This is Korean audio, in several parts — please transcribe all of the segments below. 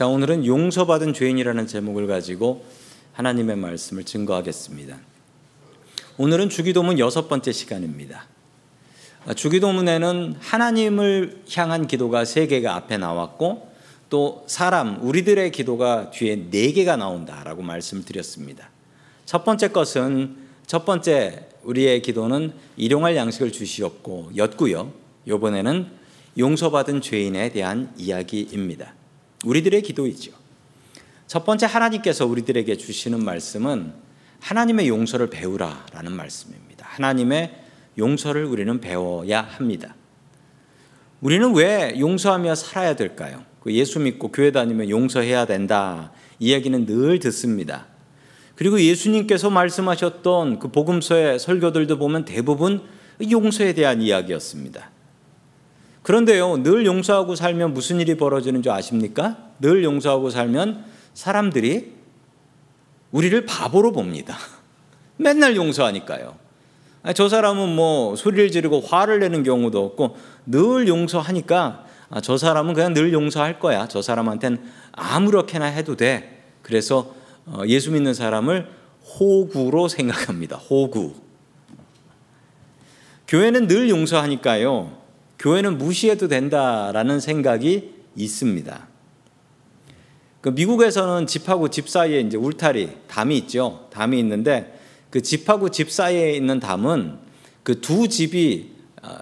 자, 오늘은 용서받은 죄인이라는 제목을 가지고 하나님의 말씀을 증거하겠습니다. 오늘은 주기도문 여섯 번째 시간입니다. 주기도문에는 하나님을 향한 기도가 세 개가 앞에 나왔고 또 사람 우리들의 기도가 뒤에 네 개가 나온다라고 말씀을 드렸습니다. 첫 번째 것은 첫 번째 우리의 기도는 일용할 양식을 주시옵고 였고요. 이번에는 용서받은 죄인에 대한 이야기입니다. 우리들의 기도이죠. 첫 번째 하나님께서 우리들에게 주시는 말씀은 하나님의 용서를 배우라라는 말씀입니다. 하나님의 용서를 우리는 배워야 합니다. 우리는 왜 용서하며 살아야 될까요? 그 예수 믿고 교회 다니면 용서해야 된다. 이야기는 늘 듣습니다. 그리고 예수님께서 말씀하셨던 그 복음서의 설교들도 보면 대부분 용서에 대한 이야기였습니다. 그런데요, 늘 용서하고 살면 무슨 일이 벌어지는 줄 아십니까? 늘 용서하고 살면 사람들이 우리를 바보로 봅니다. 맨날 용서하니까요. 저 사람은 뭐 소리를 지르고 화를 내는 경우도 없고 늘 용서하니까 아, 저 사람은 그냥 늘 용서할 거야. 저 사람한테는 아무렇게나 해도 돼. 그래서 어, 예수 믿는 사람을 호구로 생각합니다. 호구. 교회는 늘 용서하니까요. 교회는 무시해도 된다라는 생각이 있습니다. 그 미국에서는 집하고 집 사이에 이제 울타리, 담이 있죠. 담이 있는데 그 집하고 집 사이에 있는 담은 그 두 집이 어,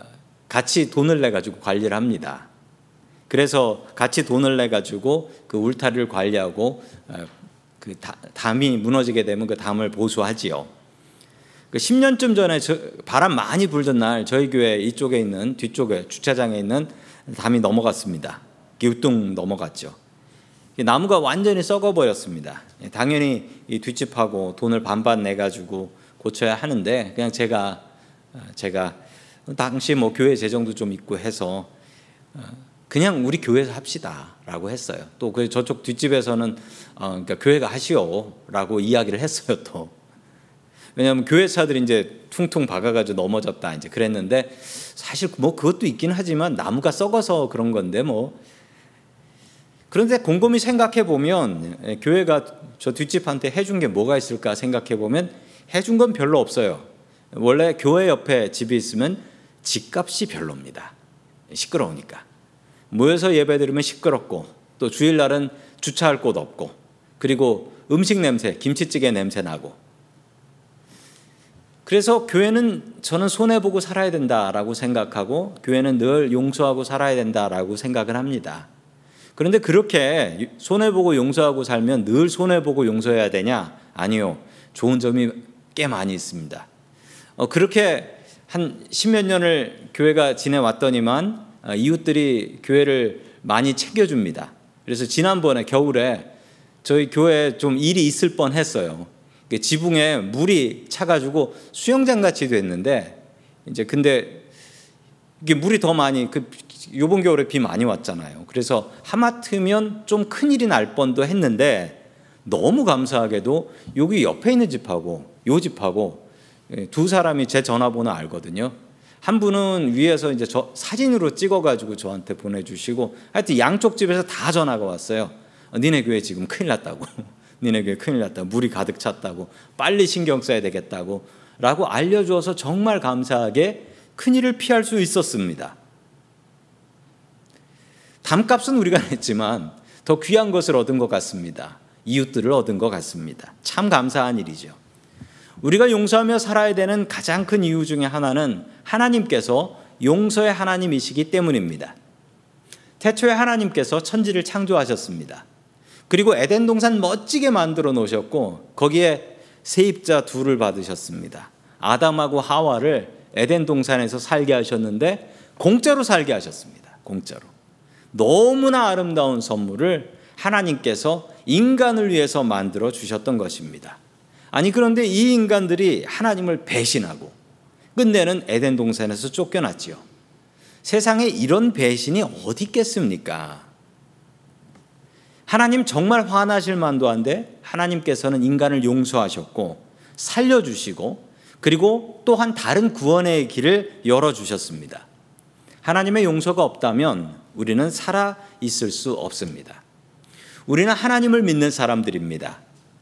같이 돈을 내 가지고 관리를 합니다. 그래서 같이 돈을 내 가지고 그 울타리를 관리하고 어, 그 담이 무너지게 되면 그 담을 보수하지요. 그 10년쯤 전에 바람 많이 불던 날 저희 교회 이쪽에 있는 뒤쪽에 주차장에 있는 담이 넘어갔습니다. 기우뚱 넘어갔죠. 나무가 완전히 썩어버렸습니다. 예, 당연히 이 뒷집하고 돈을 반반 내 가지고 고쳐야 하는데 그냥 제가 어, 제가 당시 뭐 교회 재정도 좀 있고 해서 어, 그냥 우리 교회에서 합시다라고 했어요. 또 그 저쪽 뒷집에서는 어, 그러니까 교회가 하시오라고 이야기를 했어요. 또 왜냐하면 교회차들이 이제 퉁퉁 박아가지고 넘어졌다 이제 그랬는데 사실 뭐 그것도 있긴 하지만 나무가 썩어서 그런 건데 뭐 그런데 곰곰이 생각해 보면 예, 교회가 저 뒷집한테 해준 게 뭐가 있을까 생각해 보면 해준 건 별로 없어요. 원래 교회 옆에 집이 있으면 집값이 별로입니다. 시끄러우니까. 모여서 예배 드리면 시끄럽고 또 주일날은 주차할 곳 없고 그리고 음식 냄새, 김치찌개 냄새 나고 그래서 교회는 저는 손해보고 살아야 된다라고 생각하고 교회는 늘 용서하고 살아야 된다라고 생각을 합니다. 그런데 그렇게 손해보고 용서하고 살면 늘 손해보고 용서해야 되냐? 아니요. 좋은 점이 꽤 많이 있습니다. 어, 그렇게 한 십몇 년을 교회가 지내왔더니만 어, 이웃들이 교회를 많이 챙겨줍니다. 그래서 지난번에 겨울에 저희 교회에 좀 일이 있을 뻔 했어요. 지붕에 물이 차가지고 수영장 같이 됐는데 이제 근데 이게 물이 더 많이 그 요번 겨울에 비 많이 왔잖아요. 그래서 하마터면 좀 큰일이 날 뻔도 했는데 너무 감사하게도 여기 옆에 있는 집하고 요 집하고 예, 두 사람이 제 전화번호 알거든요. 한 분은 위에서 이제 저 사진으로 찍어가지고 저한테 보내주시고 하여튼 양쪽 집에서 다 전화가 왔어요. 어, 니네 교회 지금 큰일 났다고. 니네 교회 큰일 났다. 물이 가득 찼다고. 빨리 신경 써야 되겠다고. 라고 알려주어서 정말 감사하게 큰일을 피할 수 있었습니다. 담값은 우리가 냈지만 더 귀한 것을 얻은 것 같습니다. 이웃들을 얻은 것 같습니다. 참 감사한 일이죠. 우리가 용서하며 살아야 되는 가장 큰 이유 중에 하나는 하나님께서 용서의 하나님이시기 때문입니다. 태초에 하나님께서 천지를 창조하셨습니다. 그리고 에덴 동산 멋지게 만들어 놓으셨고 거기에 세입자 둘을 받으셨습니다. 아담하고 하와를 에덴 동산에서 살게 하셨는데 공짜로 살게 하셨습니다. 공짜로. 너무나 아름다운 선물을 하나님께서 인간을 위해서 만들어 주셨던 것입니다. 아니 그런데 이 인간들이 하나님을 배신하고 끝내는 에덴 동산에서 쫓겨났지요. 세상에 이런 배신이 어디 있겠습니까? 하나님 정말 화나실 만도 한데 하나님께서는 인간을 용서하셨고 살려주시고 그리고 또한 다른 구원의 길을 열어주셨습니다. 하나님의 용서가 없다면 우리는 살아 있을 수 없습니다. 우리는 하나님을 믿는 사람들입니다.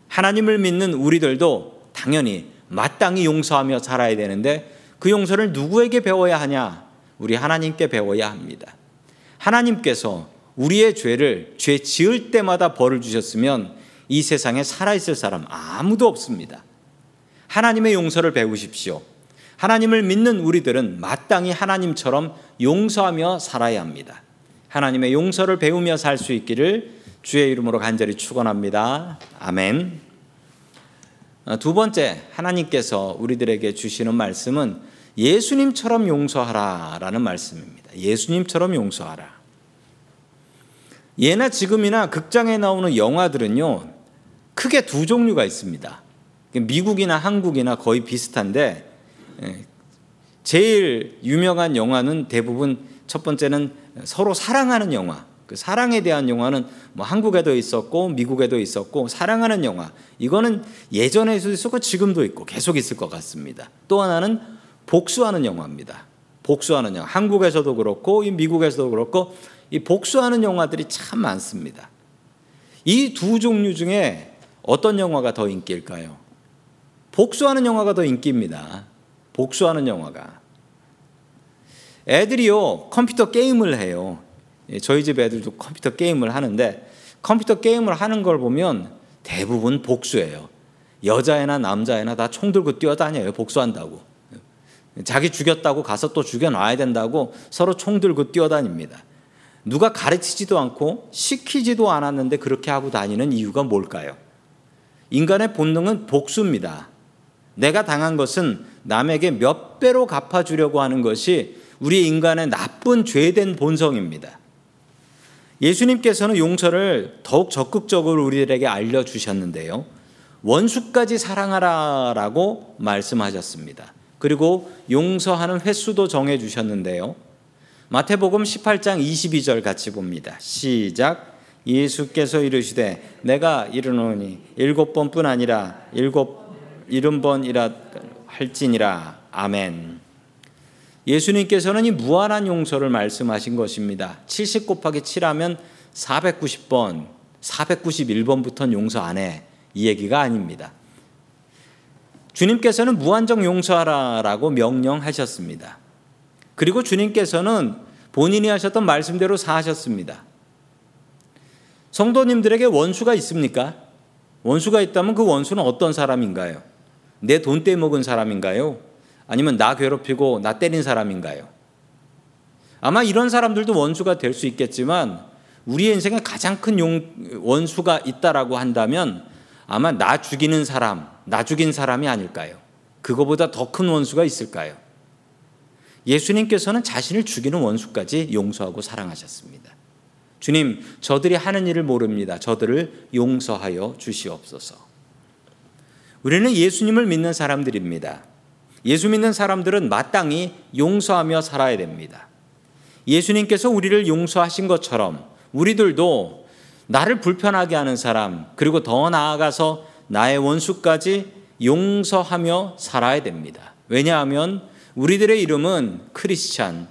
하나님을 믿는 우리들도 당연히 마땅히 용서하며 살아야 되는데 그 용서를 누구에게 배워야 하냐? 우리 하나님께 배워야 합니다. 하나님께서 우리의 죄를 죄 지을 때마다 벌을 주셨으면 이 세상에 살아있을 사람 아무도 없습니다. 하나님의 용서를 배우십시오. 하나님을 믿는 우리들은 마땅히 하나님처럼 용서하며 살아야 합니다. 하나님의 용서를 배우며 살 수 있기를 주의 이름으로 간절히 축원합니다. 아멘. 어, 두 번째 하나님께서 우리들에게 주시는 말씀은 예수님처럼 용서하라라는 말씀입니다. 예수님처럼 용서하라. 예나 지금이나 극장에 나오는 영화들은요 크게 두 종류가 있습니다. 미국이나 한국이나 거의 비슷한데 예, 제일 유명한 영화는 대부분 첫 번째는 서로 사랑하는 영화. 그 사랑에 대한 영화는 뭐 한국에도 있었고 미국에도 있었고 사랑하는 영화 이거는 예전에도 있었고 지금도 있고 계속 있을 것 같습니다. 또 하나는 복수하는 영화입니다. 복수하는 영화 한국에서도 그렇고 미국에서도 그렇고 이 복수하는 영화들이 참 많습니다. 이 두 종류 중에 어떤 영화가 더 인기일까요? 복수하는 영화가 더 인기입니다. 복수하는 영화가. 애들이요, 컴퓨터 게임을 해요. 예, 저희 집 애들도 컴퓨터 게임을 하는데 컴퓨터 게임을 하는 걸 보면 대부분 복수예요. 여자애나 남자애나 다 총 들고 뛰어다녀요. 복수한다고. 자기 죽였다고 가서 또 죽여놔야 된다고 서로 총 들고 뛰어다닙니다. 누가 가르치지도 않고 시키지도 않았는데 그렇게 하고 다니는 이유가 뭘까요? 인간의 본능은 복수입니다. 내가 당한 것은 남에게 몇 배로 갚아주려고 하는 것이 우리 인간의 나쁜 죄된 본성입니다. 예수님께서는 용서를 더욱 적극적으로 우리들에게 알려주셨는데요. 원수까지 사랑하라라고 말씀하셨습니다. 그리고 용서하는 횟수도 정해주셨는데요. 마태복음 18장 22절 같이 봅니다. 시작. 예수께서 이르시되 내가 이르노니 일곱 번뿐 아니라 일곱 일흔 번이라 할지니라. 아멘. 예수님께서는 이 무한한 용서를 말씀하신 것입니다. 70 곱하기 7하면 490번, 491번부터는 용서 안 해. 이 얘기가 아닙니다. 주님께서는 무한정 용서하라라고 명령하셨습니다. 그리고 주님께서는 본인이 하셨던 말씀대로 사하셨습니다. 성도님들에게 원수가 있습니까? 원수가 있다면 그 원수는 어떤 사람인가요? 내 돈 떼먹은 사람인가요? 아니면 나 괴롭히고 나 때린 사람인가요? 아마 이런 사람들도 원수가 될 수 있겠지만 우리의 인생에 가장 큰 용, 원수가 있다라고 한다면 아마 나 죽이는 사람, 나 죽인 사람이 아닐까요? 그거보다 더 큰 원수가 있을까요? 예수님께서는 자신을 죽이는 원수까지 용서하고 사랑하셨습니다. 주님, 저들이 하는 일을 모릅니다. 저들을 용서하여 주시옵소서. 우리는 예수님을 믿는 사람들입니다. 예수 믿는 사람들은 마땅히 용서하며 살아야 됩니다. 예수님께서 우리를 용서하신 것처럼 우리들도 나를 불편하게 하는 사람, 그리고 더 나아가서 나의 원수까지 용서하며 살아야 됩니다. 왜냐하면 우리들의 이름은 크리스찬,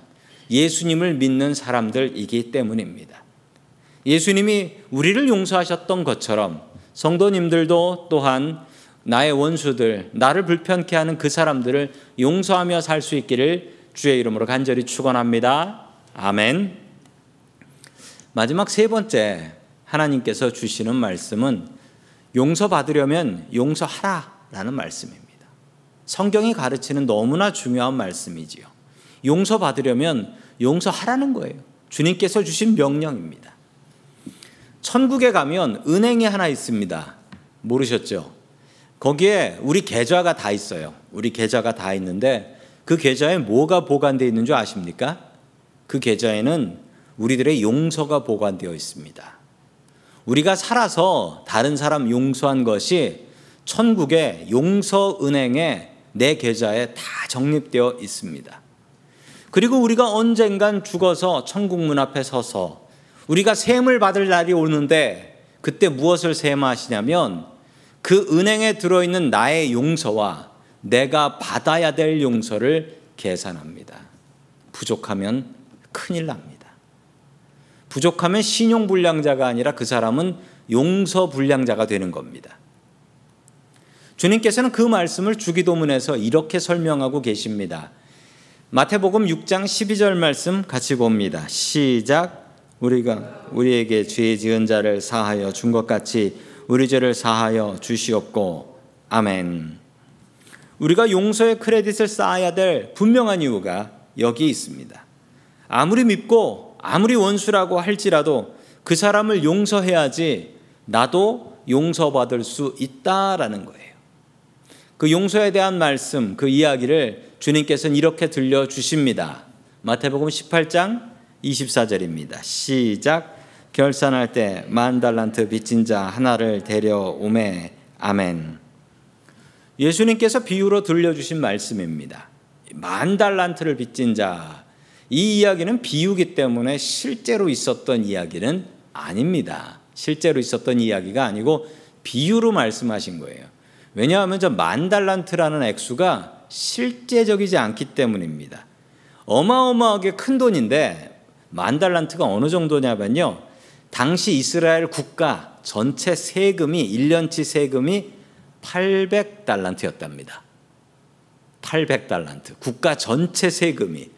예수님을 믿는 사람들이기 때문입니다. 예수님이 우리를 용서하셨던 것처럼 성도님들도 또한 나의 원수들, 나를 불편케 하는 그 사람들을 용서하며 살 수 있기를 주의 이름으로 간절히 축원합니다. 아멘. 마지막 세 번째 하나님께서 주시는 말씀은 용서받으려면 용서하라라는 말씀입니다. 성경이 가르치는 너무나 중요한 말씀이지요. 용서받으려면 용서하라는 거예요. 주님께서 주신 명령입니다. 천국에 가면 은행이 하나 있습니다. 모르셨죠? 거기에 우리 계좌가 다 있어요. 우리 계좌가 다 있는데 그 계좌에 뭐가 보관되어 있는 줄 아십니까? 그 계좌에는 우리들의 용서가 보관되어 있습니다. 우리가 살아서 다른 사람 용서한 것이 천국의 용서 은행에 내 계좌에 다 적립되어 있습니다. 그리고 우리가 언젠간 죽어서 천국 문 앞에 서서 우리가 셈을 받을 날이 오는데 그때 무엇을 셈하시냐면 그 은행에 들어있는 나의 용서와 내가 받아야 될 용서를 계산합니다. 부족하면 큰일 납니다. 부족하면 신용불량자가 아니라 그 사람은 용서불량자가 되는 겁니다. 주님께서는 그 말씀을 주기도문에서 이렇게 설명하고 계십니다. 마태복음 6장 12절 말씀 같이 봅니다. 시작. 우리가 우리에게 죄 지은 자를 사하여 준 것 같이 우리 죄를 사하여 주시옵고 아멘. 우리가 용서의 크레딧을 쌓아야 될 분명한 이유가 여기 있습니다. 아무리 밉고 아무리 원수라고 할지라도 그 사람을 용서해야지 나도 용서받을 수 있다라는 거예요. 그 용서에 대한 말씀, 그 이야기를 주님께서는 이렇게 들려주십니다. 마태복음 18장 24절입니다. 시작. 결산할 때 만 달란트 빚진 자 하나를 데려오매 아멘. 예수님께서 비유로 들려주신 말씀입니다. 만 달란트를 빚진 자. 이 이야기는 비유기 때문에 실제로 있었던 이야기는 아닙니다. 실제로 있었던 이야기가 아니고 비유로 말씀하신 거예요. 왜냐하면 저 만 달란트라는 액수가 실제적이지 않기 때문입니다. 어마어마하게 큰 돈인데 만 달란트가 어느 정도냐면요. 당시 이스라엘 국가 전체 세금이 1년치 세금이 800달란트였답니다. 800달란트. 국가 전체 세금이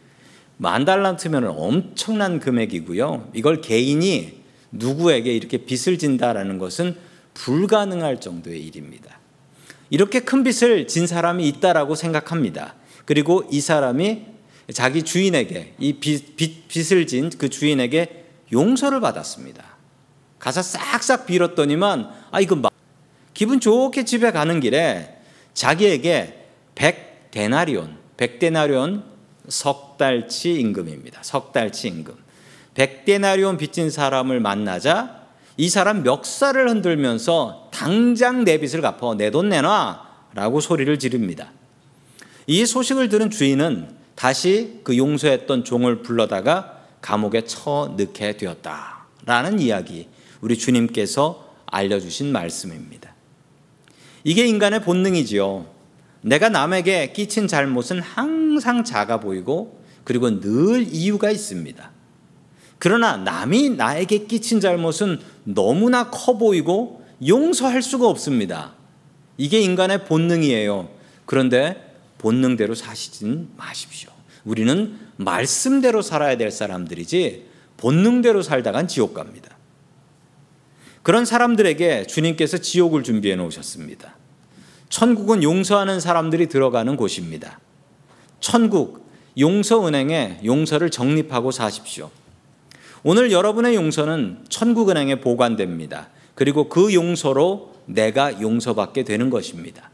만 달란트면 엄청난 금액이고요. 이걸 개인이 누구에게 이렇게 빚을 진다라는 것은 불가능할 정도의 일입니다. 이렇게 큰 빚을 진 사람이 있다라고 생각합니다. 그리고 이 사람이 자기 주인에게 이 빚, 빚, 빚 을 진 그 주인에게 용서를 받았습니다. 가서 싹싹 빌었더니만 아 이거 막 기분 좋게 집에 가는 길에 자기에게 100 데나리온, 100 데나리온 석 달치 임금입니다. 석 달치 임금. 100 데나리온 빚진 사람을 만나자 이 사람 멱살을 흔들면서 당장 내 빚을 갚아 내돈 내놔 라고 소리를 지릅니다. 이 소식을 들은 주인은 다시 그 용서했던 종을 불러다가 감옥에 쳐넣게 되었다 라는 이야기 우리 주님께서 알려주신 말씀입니다. 이게 인간의 본능이지요. 내가 남에게 끼친 잘못은 항상 작아 보이고 그리고 늘 이유가 있습니다. 그러나 남이 나에게 끼친 잘못은 너무나 커 보이고 용서할 수가 없습니다. 이게 인간의 본능이에요. 그런데 본능대로 사시진 마십시오. 우리는 말씀대로 살아야 될 사람들이지 본능대로 살다간 지옥 갑니다. 그런 사람들에게 주님께서 지옥을 준비해 놓으셨습니다. 천국은 용서하는 사람들이 들어가는 곳입니다. 천국 용서은행에 용서를 적립하고 사십시오. 오늘 여러분의 용서는 천국은행에 보관됩니다. 그리고 그 용서로 내가 용서받게 되는 것입니다.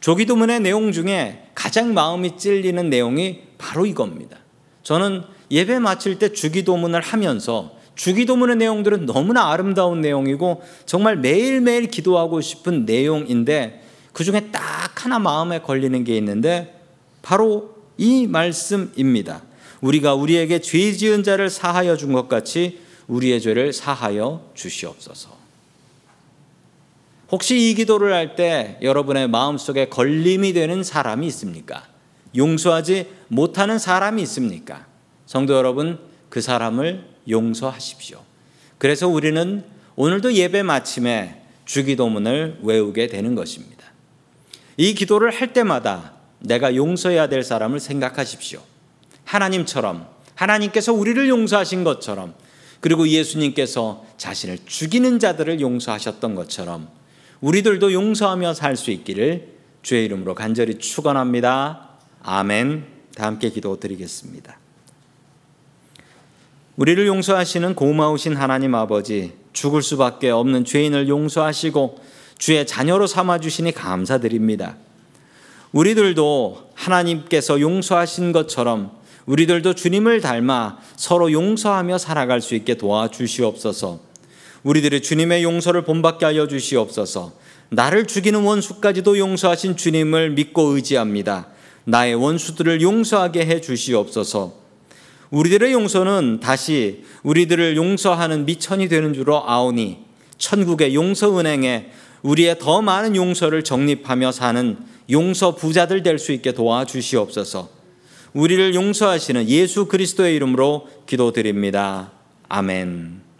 조기도문의 내용 중에 가장 마음이 찔리는 내용이 바로 이겁니다. 저는 예배 마칠 때 주기도문을 하면서 주기도문의 내용들은 너무나 아름다운 내용이고 정말 매일매일 기도하고 싶은 내용인데 그 중에 딱 하나 마음에 걸리는 게 있는데 바로 이 말씀입니다. 우리가 우리에게 죄 지은 자를 사하여 준 것 같이 우리의 죄를 사하여 주시옵소서. 혹시 이 기도를 할 때 여러분의 마음속에 걸림이 되는 사람이 있습니까? 용서하지 못하는 사람이 있습니까? 성도 여러분, 그 사람을 용서하십시오. 그래서 우리는 오늘도 예배 마침에 주기도문을 외우게 되는 것입니다. 이 기도를 할 때마다 내가 용서해야 될 사람을 생각하십시오. 하나님처럼 하나님께서 우리를 용서하신 것처럼 그리고 예수님께서 자신을 죽이는 자들을 용서하셨던 것처럼 우리들도 용서하며 살 수 있기를 주의 이름으로 간절히 축원합니다. 아멘. 다 함께 기도드리겠습니다. 우리를 용서하시는 고마우신 하나님 아버지, 죽을 수밖에 없는 죄인을 용서하시고 주의 자녀로 삼아 주시니 감사드립니다. 우리들도 하나님께서 용서하신 것처럼 우리들도 주님을 닮아 서로 용서하며 살아갈 수 있게 도와주시옵소서. 우리들의 주님의 용서를 본받게 하여 주시옵소서. 나를 죽이는 원수까지도 용서하신 주님을 믿고 의지합니다. 나의 원수들을 용서하게 해 주시옵소서. 우리들의 용서는 다시 우리들을 용서하는 미천이 되는 줄로 아오니 천국의 용서 은행에 우리의 더 많은 용서를 적립하며 사는 용서 부자들 될 수 있게 도와주시옵소서. 우리를 용서하시는 예수 그리스도의 이름으로 기도드립니다. 아멘.